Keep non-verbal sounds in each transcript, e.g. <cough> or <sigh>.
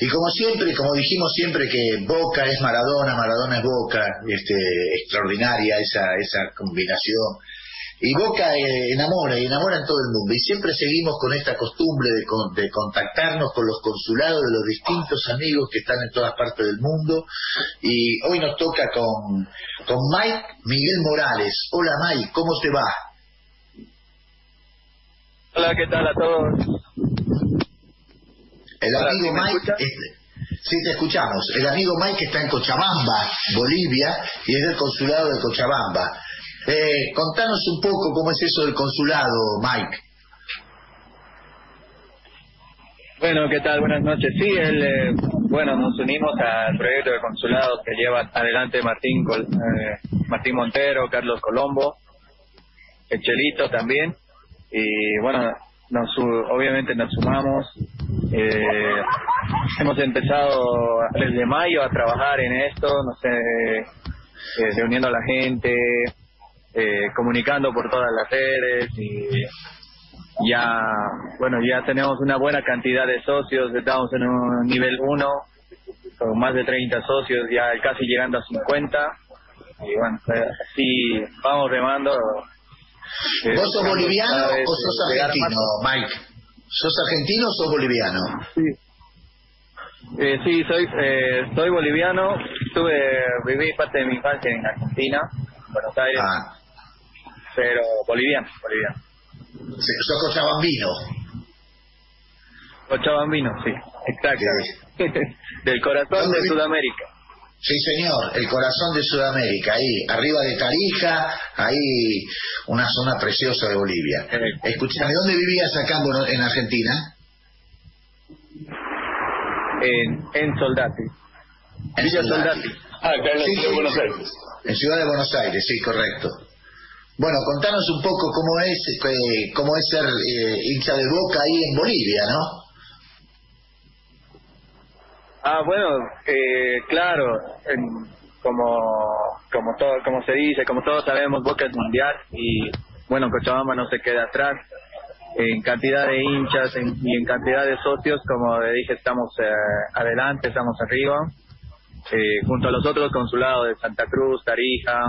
Y como siempre, como dijimos siempre que Boca es Maradona, Maradona es Boca, este, extraordinaria esa, esa combinación. Y Boca eh, enamora y enamora en todo el mundo. Y siempre seguimos con esta costumbre de, de, contactarnos con los consulados de los distintos amigos que están en todas partes del mundo. Y hoy nos toca con, con Mike Miguel Morales. Hola Mike, ¿cómo te va? Hola, ¿qué tal a todos? El amigo Mike, sí te escuchamos, el amigo Mike está en Cochabamba, Bolivia, y es del consulado de Cochabamba. Eh, contanos un poco cómo es eso del consulado, Mike. Bueno, ¿qué tal? Buenas noches. Sí, el, eh, bueno, nos unimos al proyecto de consulado que lleva adelante Martín, eh, Martín Montero, Carlos Colombo, el Chelito también. Y bueno, nos, obviamente nos sumamos. Eh, hemos empezado desde mayo a trabajar en esto, no sé, eh, reuniendo a la gente, eh, comunicando por todas las redes y ya, bueno, ya tenemos una buena cantidad de socios, estamos en un nivel 1, con más de 30 socios, ya casi llegando a 50 y bueno, así vamos remando ¿Vos sos boliviano o sos argentino, Mike? ¿Sos argentino o sos boliviano? Sí. Eh, sí, soy, eh, soy boliviano. Tuve, viví parte de mi infancia en Argentina, Buenos Aires. Ah. Pero boliviano, boliviano. Sí, sos cochabambino. Cochabambino, sí, exacto. <laughs> Del corazón de Sudamérica. Sí, señor, el corazón de Sudamérica, ahí, arriba de Tarija, ahí, una zona preciosa de Bolivia. Escúchame, ¿dónde vivías acá en Argentina? En, en Soldati. En Villa Soldati. Ah, acá en la Ciudad de Buenos Aires. En Ciudad de Buenos Aires, sí, correcto. Bueno, contanos un poco cómo es, eh, cómo es ser eh, hincha de Boca ahí en Bolivia, ¿no? Ah, bueno, eh, claro, como como todo, como se dice, como todos sabemos, Boca es mundial y bueno, Cochabamba no se queda atrás. En cantidad de hinchas y en cantidad de socios, como dije, estamos eh, adelante, estamos arriba, eh, junto a los otros consulados de Santa Cruz, Tarija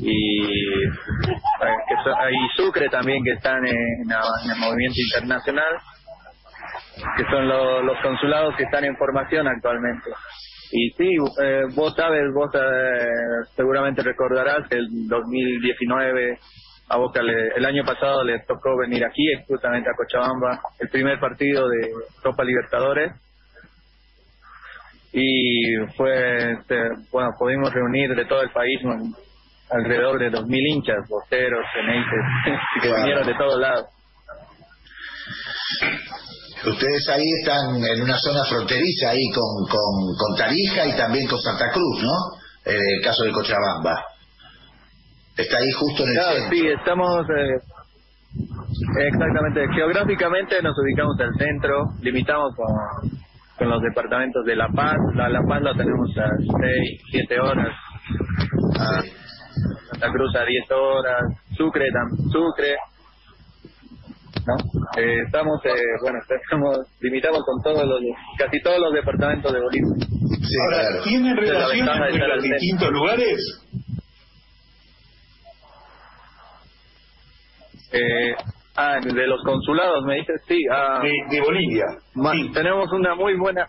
y, y Sucre también que están en el movimiento internacional que son los consulados que están en formación actualmente. Y sí, eh, vos sabes, vos eh, seguramente recordarás que el 2019 a Boca el año pasado les tocó venir aquí, justamente a Cochabamba, el primer partido de Copa Libertadores. Y fue, este, bueno, pudimos reunir de todo el país alrededor de 2.000 hinchas, boteros, tenentes, <laughs> que vinieron de todos lados. Ustedes ahí están en una zona fronteriza ahí con, con, Tarija y también con Santa Cruz, ¿no? En el caso de Cochabamba. Está ahí justo en el centro. Sí, estamos... Eh, exactamente. Geográficamente nos ubicamos en el centro, limitamos con, con los departamentos de La Paz. La, la Paz la tenemos a 6, 7 horas. Ah. Santa Cruz a 10 horas. Sucre, Sucre ¿no? Eh, estamos, eh, bueno, <laughs> estamos limitados con todos los, casi todos los departamentos de Bolivia. Sí, Ahora, ¿tienen relación entre los distintos lugares? Eh, ah, de los consulados, me dices, sí. Ah, de, Bolivia. Tenemos una muy buena...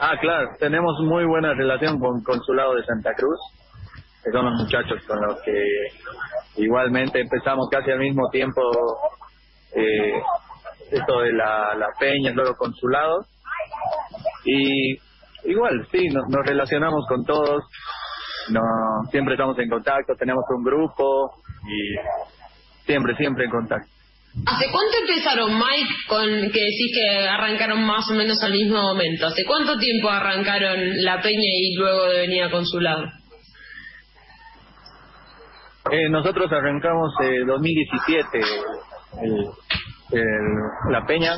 Ah, claro, tenemos muy buena relación con consulado de Santa Cruz, que son los muchachos con los que Igualmente empezamos casi al mismo tiempo eh, esto de la, la peña, luego consulados. Y igual, sí, nos, relacionamos con todos, no, siempre estamos en contacto, tenemos un grupo y siempre, siempre en contacto. ¿Hace cuánto empezaron, Mike, con que decís que arrancaron más o menos al mismo momento? ¿Hace cuánto tiempo arrancaron la peña y luego de venir consulado? Eh, nosotros arrancamos en 2017 la Peña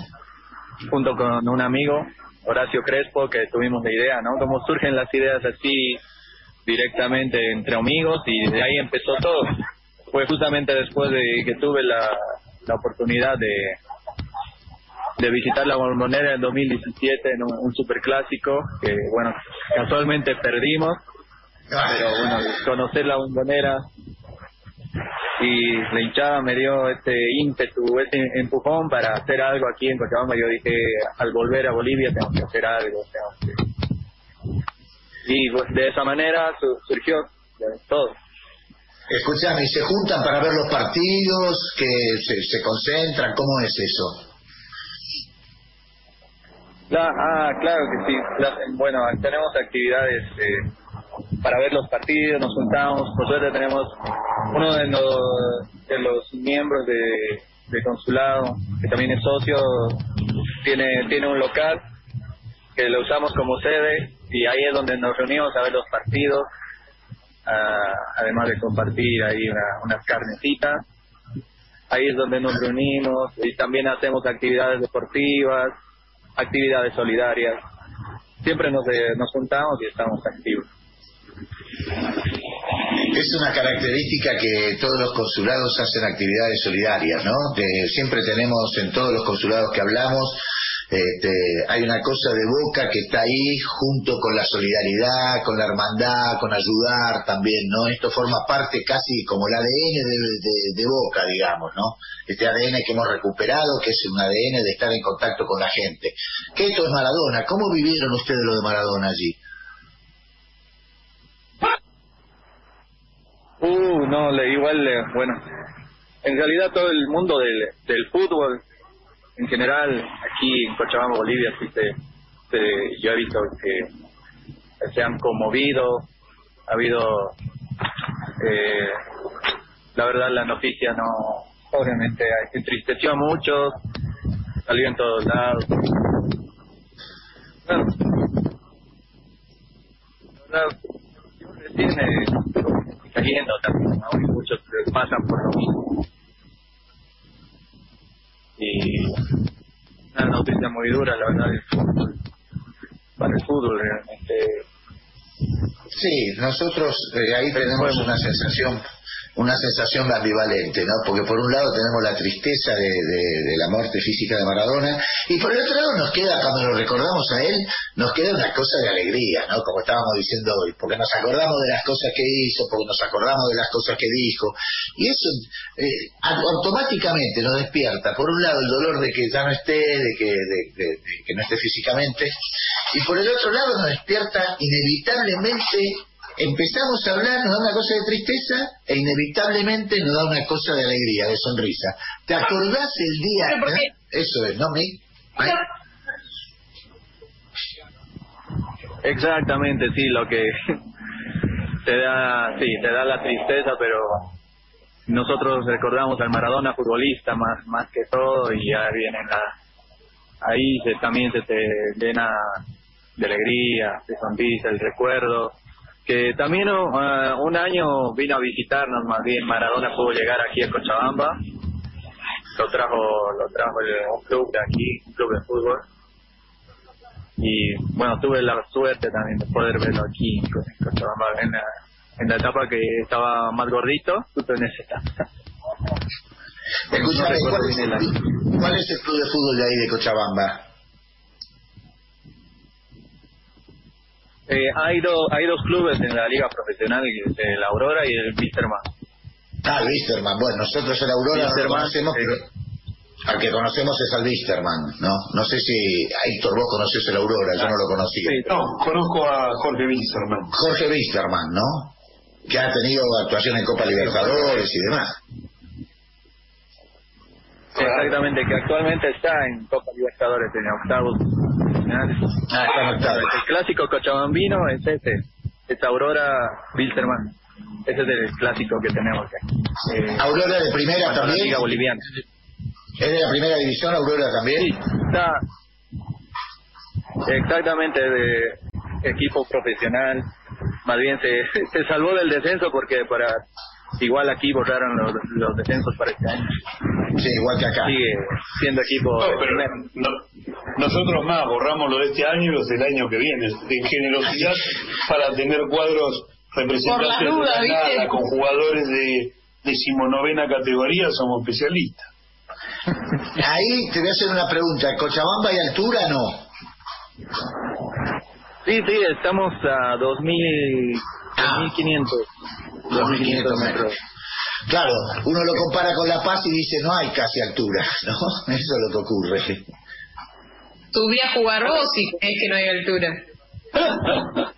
junto con un amigo, Horacio Crespo, que tuvimos la idea, ¿no? Cómo surgen las ideas así directamente entre amigos y de ahí empezó todo. Fue justamente después de que tuve la, la oportunidad de, de visitar la bombonera en 2017 en un, un superclásico que bueno casualmente perdimos pero bueno conocer la bombonera y la hinchada me dio este ímpetu, este empujón para hacer algo aquí en Cochabamba. Yo dije, al volver a Bolivia tengo que hacer algo. Y pues, de esa manera surgió todo. Escúchame, ¿se juntan para ver los partidos? que se, se concentran? ¿Cómo es eso? ah, claro que sí. bueno, tenemos actividades eh, para ver los partidos, nos juntamos, por suerte tenemos uno de los, de los miembros de, consulado, que también es socio, tiene, tiene un local que lo usamos como sede y ahí es donde nos reunimos a ver los partidos, además de compartir ahí unas carnecitas. Ahí es donde nos reunimos y también hacemos actividades deportivas, actividades solidarias. Siempre nos, eh, nos juntamos y estamos activos. Es una característica que todos los consulados hacen actividades solidarias, ¿no? Que siempre tenemos en todos los consulados que hablamos, este, hay una cosa de Boca que está ahí junto con la solidaridad, con la hermandad, con ayudar también, ¿no? Esto forma parte casi como el ADN de, de Boca, digamos, ¿no? Este ADN que hemos recuperado, que es un ADN de estar en contacto con la gente. Que esto es Maradona. ¿Cómo vivieron ustedes lo de Maradona allí? Uh, no, le, igual, bueno, en realidad todo el mundo del, del fútbol, en general, aquí en Cochabamba, Bolivia, sí yo he visto que se han conmovido, ha habido, eh, la verdad la noticia no, obviamente entristeció a muchos, salió en todos lados. Bueno, la verdad, cayendo también, ¿no? Y muchos pasan por lo mismo. Y una noticia muy dura, la verdad, para el fútbol realmente. Sí, nosotros eh, ahí tenemos una sensación una sensación ambivalente, ¿no? Porque por un lado tenemos la tristeza de, de, la muerte física de Maradona y por el otro lado nos queda, cuando lo recordamos a él, nos queda una cosa de alegría, ¿no? Como estábamos diciendo hoy, porque nos acordamos de las cosas que hizo, porque nos acordamos de las cosas que dijo y eso eh, automáticamente nos despierta, por un lado el dolor de que ya no esté, de que, de que no esté físicamente y por el otro lado nos despierta inevitablemente empezamos a hablar, nos da una cosa de tristeza e inevitablemente nos da una cosa de alegría, de sonrisa. ¿Te acordás el día? ¿eh? Eso es, ¿no, Mi? Exactamente, sí, lo que <laughs> te da, sí, te da la tristeza, pero nosotros recordamos al Maradona futbolista más más que todo y ya viene la ahí se, también se te llena de alegría, de sonrisa, el recuerdo que también uh, un año vino a visitarnos más bien Maradona pudo llegar aquí a Cochabamba. Lo trajo lo trajo un club de aquí un club de fútbol. Y bueno tuve la suerte también de poder verlo aquí en Cochabamba en la, en la etapa que estaba más gordito justo en esa etapa. Escúchame, ¿cuál, es, ¿cuál es el club de fútbol de ahí de Cochabamba? Eh, hay, hay dos clubes en la liga profesional, el Aurora y el Wisterman. Ah, el Wisterman. Bueno, nosotros el Aurora no lo conocemos, pero al que conocemos es al Wisterman, ¿no? No sé si, Héctor, vos conoces el Aurora, yo no lo conocía. Sí, no, conozco a Jorge Wisterman. Jorge Wisterman, ¿no? Que ha tenido actuación en Copa Libertadores y demás. Exactamente, que actualmente está en Copa Libertadores, en octavos Ah, El clásico cochabambino es ese, es Aurora Wilterman. Ese es el clásico que tenemos Eh, ¿Aurora de primera también? La Liga Boliviana. ¿Es de la primera división Aurora también? Sí, está exactamente de equipo profesional. Más bien se, <laughs> se salvó del descenso porque para igual aquí borraron los, los descensos para este año. Sí, igual que acá. Sigue siendo equipo. Nosotros más borramos los de este año y los del año que viene. De generosidad para tener cuadros representantes de la con jugadores de decimonovena categoría, somos especialistas. Ahí te voy a hacer una pregunta. ¿Cochabamba y altura no? Sí, sí, estamos a 2.000, Ah. 2.500. 2.500 metros. Claro, uno lo compara con La Paz y dice no hay casi altura, <laughs> ¿no? Eso es lo que ocurre. Subí a jugar vos si crees que no hay altura. <laughs>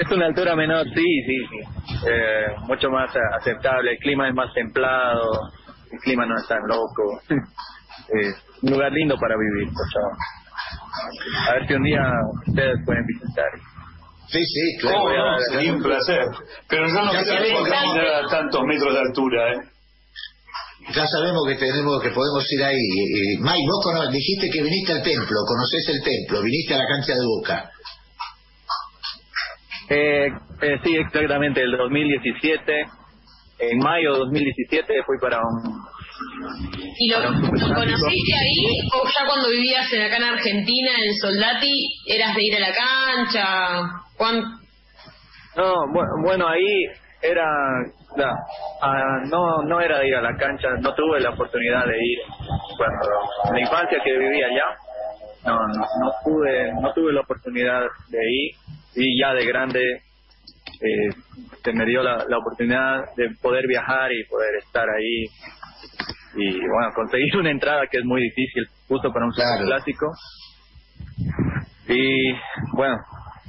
Es una altura menor, sí, sí, sí. Eh, mucho más aceptable. El clima es más templado. El clima no es tan loco. <laughs> Eh, un lugar lindo para vivir, Cochabamba. A ver si un día ustedes pueden visitar. Sí, sí, claro. Sería un placer. Pero yo no a llegar a tantos metros de altura, ¿eh? Ya sabemos que tenemos que podemos ir ahí. Eh, Mike, vos cono- dijiste que viniste al templo, conoces el templo, viniste a la cancha de Boca. Eh, eh, sí, exactamente, el 2017. En mayo de 2017 fui para un... ¿Y lo, lo conociste ahí o ya cuando vivías en, acá en Argentina, en Soldati, eras de ir a la cancha? ¿Cuán- No, bu- bueno, ahí era... la- ah, no, no era de ir a la cancha, no tuve la oportunidad de ir cuando la infancia que vivía allá. No, no, no pude, no tuve la oportunidad de ir y ya de grande eh, se me dio la, la oportunidad de poder viajar y poder estar ahí y bueno conseguir una entrada que es muy difícil justo para un Claro. clásico y bueno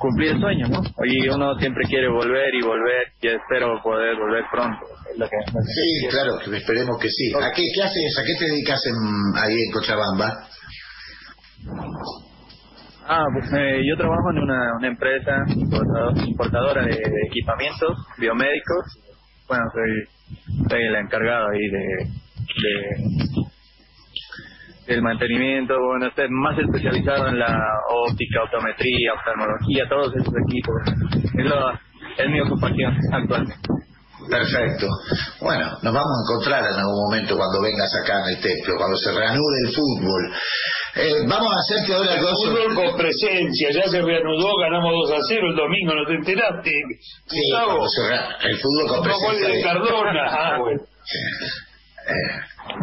cumplir el sueño no y uno siempre quiere volver y volver y espero poder volver pronto lo que, Sí, claro, esperemos que sí. ¿A qué, qué haces? ¿A qué te dedicas en- ahí en Cochabamba? Ah, pues, eh, yo trabajo en una, una empresa importado- importadora de, de equipamientos biomédicos. Bueno, soy, soy el encargado ahí de, de del mantenimiento, bueno, estoy más especializado en la óptica, optometría, oftalmología, todos esos equipos. Es, lo, es mi ocupación actualmente. Perfecto. Bueno, nos vamos a encontrar en algún momento cuando vengas acá en el templo, cuando se reanude el fútbol. Eh, vamos a hacerte ahora El fútbol con presencia, ya se reanudó, ganamos 2 a 0 el domingo, ¿no te enteraste? Sí, se el fútbol con presencia de de- Cardona. Ah, bueno. <laughs>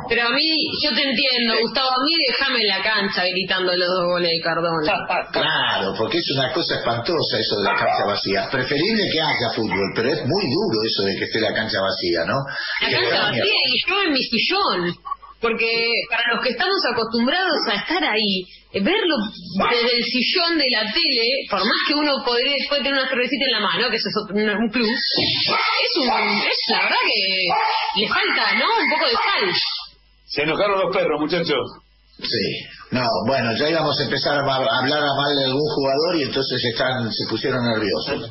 Pero a mí, yo te entiendo, Gustavo, a mí déjame en la cancha gritando los dos goles de Cardona. Claro, porque es una cosa espantosa eso de la cancha vacía. Preferible que haya fútbol, pero es muy duro eso de que esté la cancha vacía, ¿no? La Que cancha vacía y yo en mi sillón. Porque para los que estamos acostumbrados a estar ahí, verlo desde el sillón de la tele, por más que uno podría después tener una cervecita en la mano, que eso es otro- un, un plus, es un, es la verdad que le falta, ¿no? Un poco de sal. Se enojaron los perros, muchachos. Sí. No, bueno, ya íbamos a empezar a hablar a mal de algún jugador y entonces están, se pusieron nerviosos.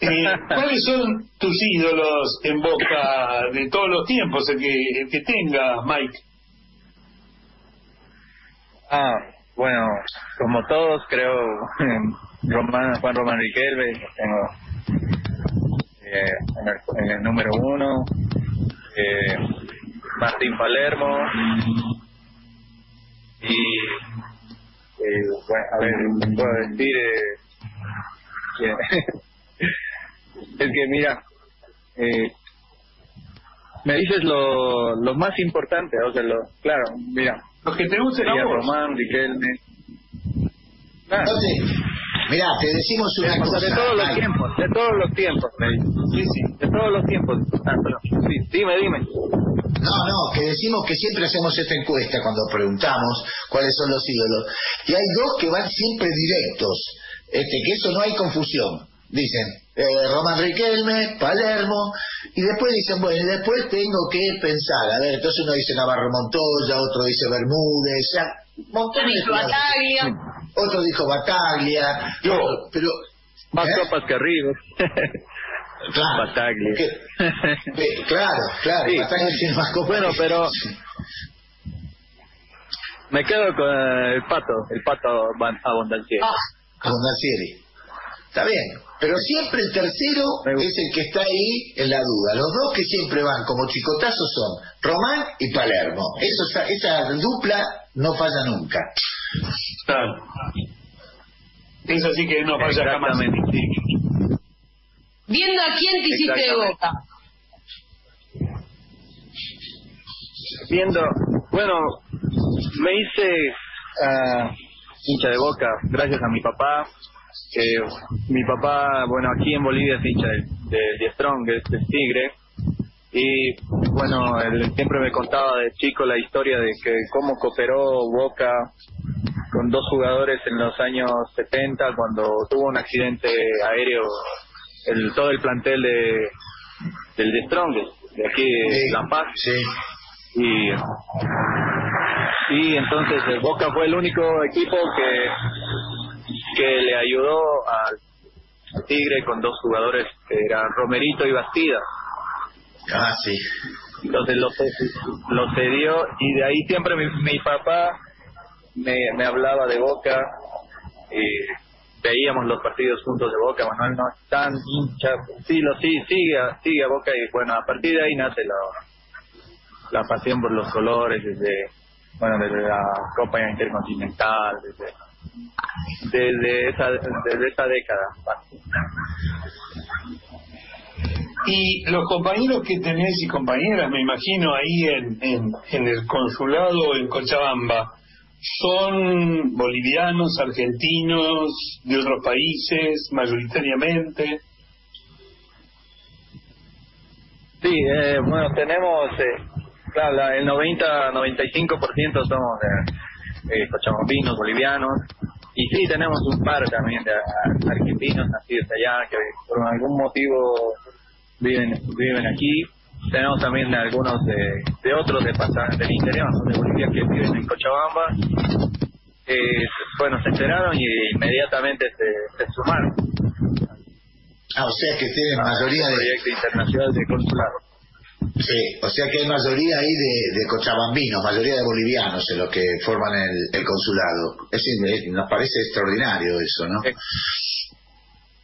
Eh, ¿Cuáles son tus ídolos en Boca de todos los tiempos, el que, el que tenga, Mike? Ah, bueno, como todos creo, Román, Juan Román Riquelme, tengo eh, en, el, número uno, eh, Martín Palermo y, eh, bueno, a ver, ¿qué puedo decir? Eh, <laughs> es que mira, eh, me dices lo, lo más importante, o sea, lo, claro, mira, Los que te gusten Sería. Román, Riquelme. Claro. Entonces, mirá, te decimos una cosa. de todos los tiempos, de todos los tiempos, me dice. Sí, sí. De todos los tiempos. Ah. Sí, dime, dime. No, no, que decimos que siempre hacemos esta encuesta cuando preguntamos cuáles son los ídolos. Y hay dos que van siempre directos, este, que eso no hay confusión. Dicen, eh, Román Riquelme, Palermo, y después dicen, bueno, y después tengo que pensar. A ver, entonces uno dice Navarro Montoya, otro dice Bermúdez, ya, montones de. Bataglia. Otro dijo Bataglia, Yo. otro- pero... Más ¿Eh? copas que arriba. <laughs> Claro, Bataglia. que- que- claro, claro, Sí. Bataglia tiene más copas. Bueno, pero- Me quedo con el pato, el pato abundanciero. Ah. Está bien, pero siempre el tercero es el que está ahí en la duda. Los dos que siempre van como chicotazos son Román y Palermo. Eso, esa, esa dupla no falla nunca. Es así que no falla jamás. Viendo a quién te hiciste boca. Viendo, Bueno, me hice uh, hincha de boca gracias a mi papá. Que mi papá, bueno, aquí en Bolivia es hincha del de, Strong, del Tigre. Y bueno, él siempre me contaba de chico la historia de que cómo cooperó Boca con dos jugadores en los años 70 cuando tuvo un accidente aéreo el todo el plantel de del de Strong de aquí de La Paz sí. y y entonces el Boca fue el único equipo que que le ayudó al Tigre con dos jugadores que eran Romerito y Bastida. Ah sí. Entonces lo, lo cedió y de ahí siempre mi, mi papá me, me hablaba de Boca y veíamos los partidos juntos de Boca, Manuel no es tan hincha, sí, lo sí, sigue, sigue a Boca y bueno, a partir de ahí nace la, la pasión por los colores desde, bueno, desde la Copa Intercontinental, desde, desde esa, desde esa década. Y los compañeros que tenés y compañeras, me imagino, ahí en, en, en el consulado en Cochabamba, son bolivianos, argentinos, de otros países, mayoritariamente. Sí, eh, bueno, tenemos, eh, claro, el 90-95% somos eh, cochabambinos, bolivianos, y sí, tenemos un par también de argentinos nacidos allá que por algún motivo viven viven aquí tenemos también algunos de, de otros de del interior, de Bolivia que viven en Cochabamba. Eh, bueno, se enteraron y inmediatamente se, se sumaron. Ah, o sea que tienen mayoría de... Proyecto internacional de consulado. Sí, o sea que hay mayoría ahí de, de cochabambinos, mayoría de bolivianos en los que forman el, el consulado. Es, nos parece extraordinario eso, ¿no?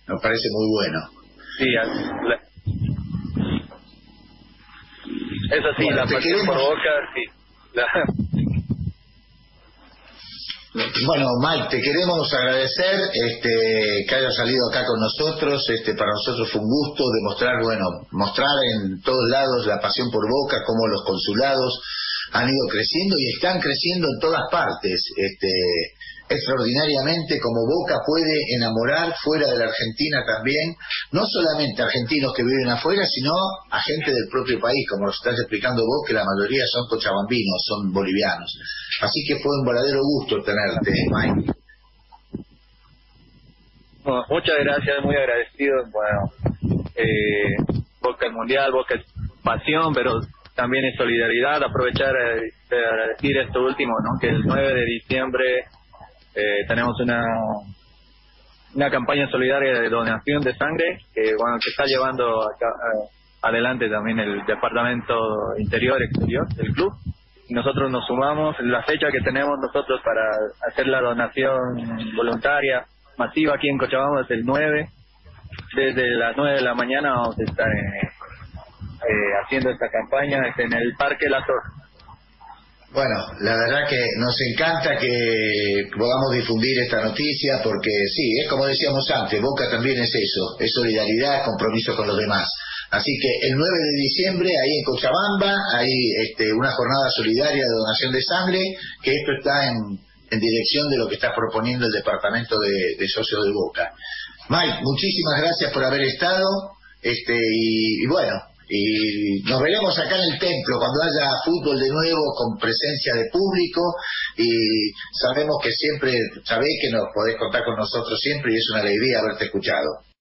Nos parece muy bueno. Sí, la, eso sí, la pasión por Boca, sí. Bueno, Mike, te queremos agradecer este, que hayas salido acá con nosotros. Este, para nosotros fue un gusto demostrar, bueno, mostrar en todos lados la pasión por Boca, cómo los consulados han ido creciendo y están creciendo en todas partes. Este, extraordinariamente como Boca puede enamorar fuera de la Argentina también, no solamente argentinos que viven afuera, sino a gente del propio país, como lo estás explicando vos, que la mayoría son cochabambinos, son bolivianos. Así que fue un verdadero gusto tenerte, Mike. muchas gracias, muy agradecido. Bueno, eh, Boca es mundial, Boca es pasión, pero también es solidaridad. Aprovechar eh, de decir esto último, ¿no? que el 9 de diciembre eh, tenemos una una campaña solidaria de donación de sangre que bueno que está llevando eh, adelante también el departamento interior exterior del club nosotros nos sumamos la fecha que tenemos nosotros para hacer la donación voluntaria masiva aquí en Cochabamba es el 9 desde las 9 de la mañana vamos a estar eh, haciendo esta campaña en el Parque La Torre bueno, la verdad que nos encanta que podamos difundir esta noticia porque sí, es como decíamos antes, Boca también es eso, es solidaridad, compromiso con los demás. Así que el 9 de diciembre, ahí en Cochabamba, hay este, una jornada solidaria de donación de sangre, que esto está en, dirección de lo que está proponiendo el Departamento de, Socios de Boca. Mike, muchísimas gracias por haber estado, este, y bueno, y nos veremos acá en el templo cuando haya fútbol de nuevo con presencia de público y sabemos que siempre sabéis que nos podés contar con nosotros siempre y es una alegría haberte escuchado.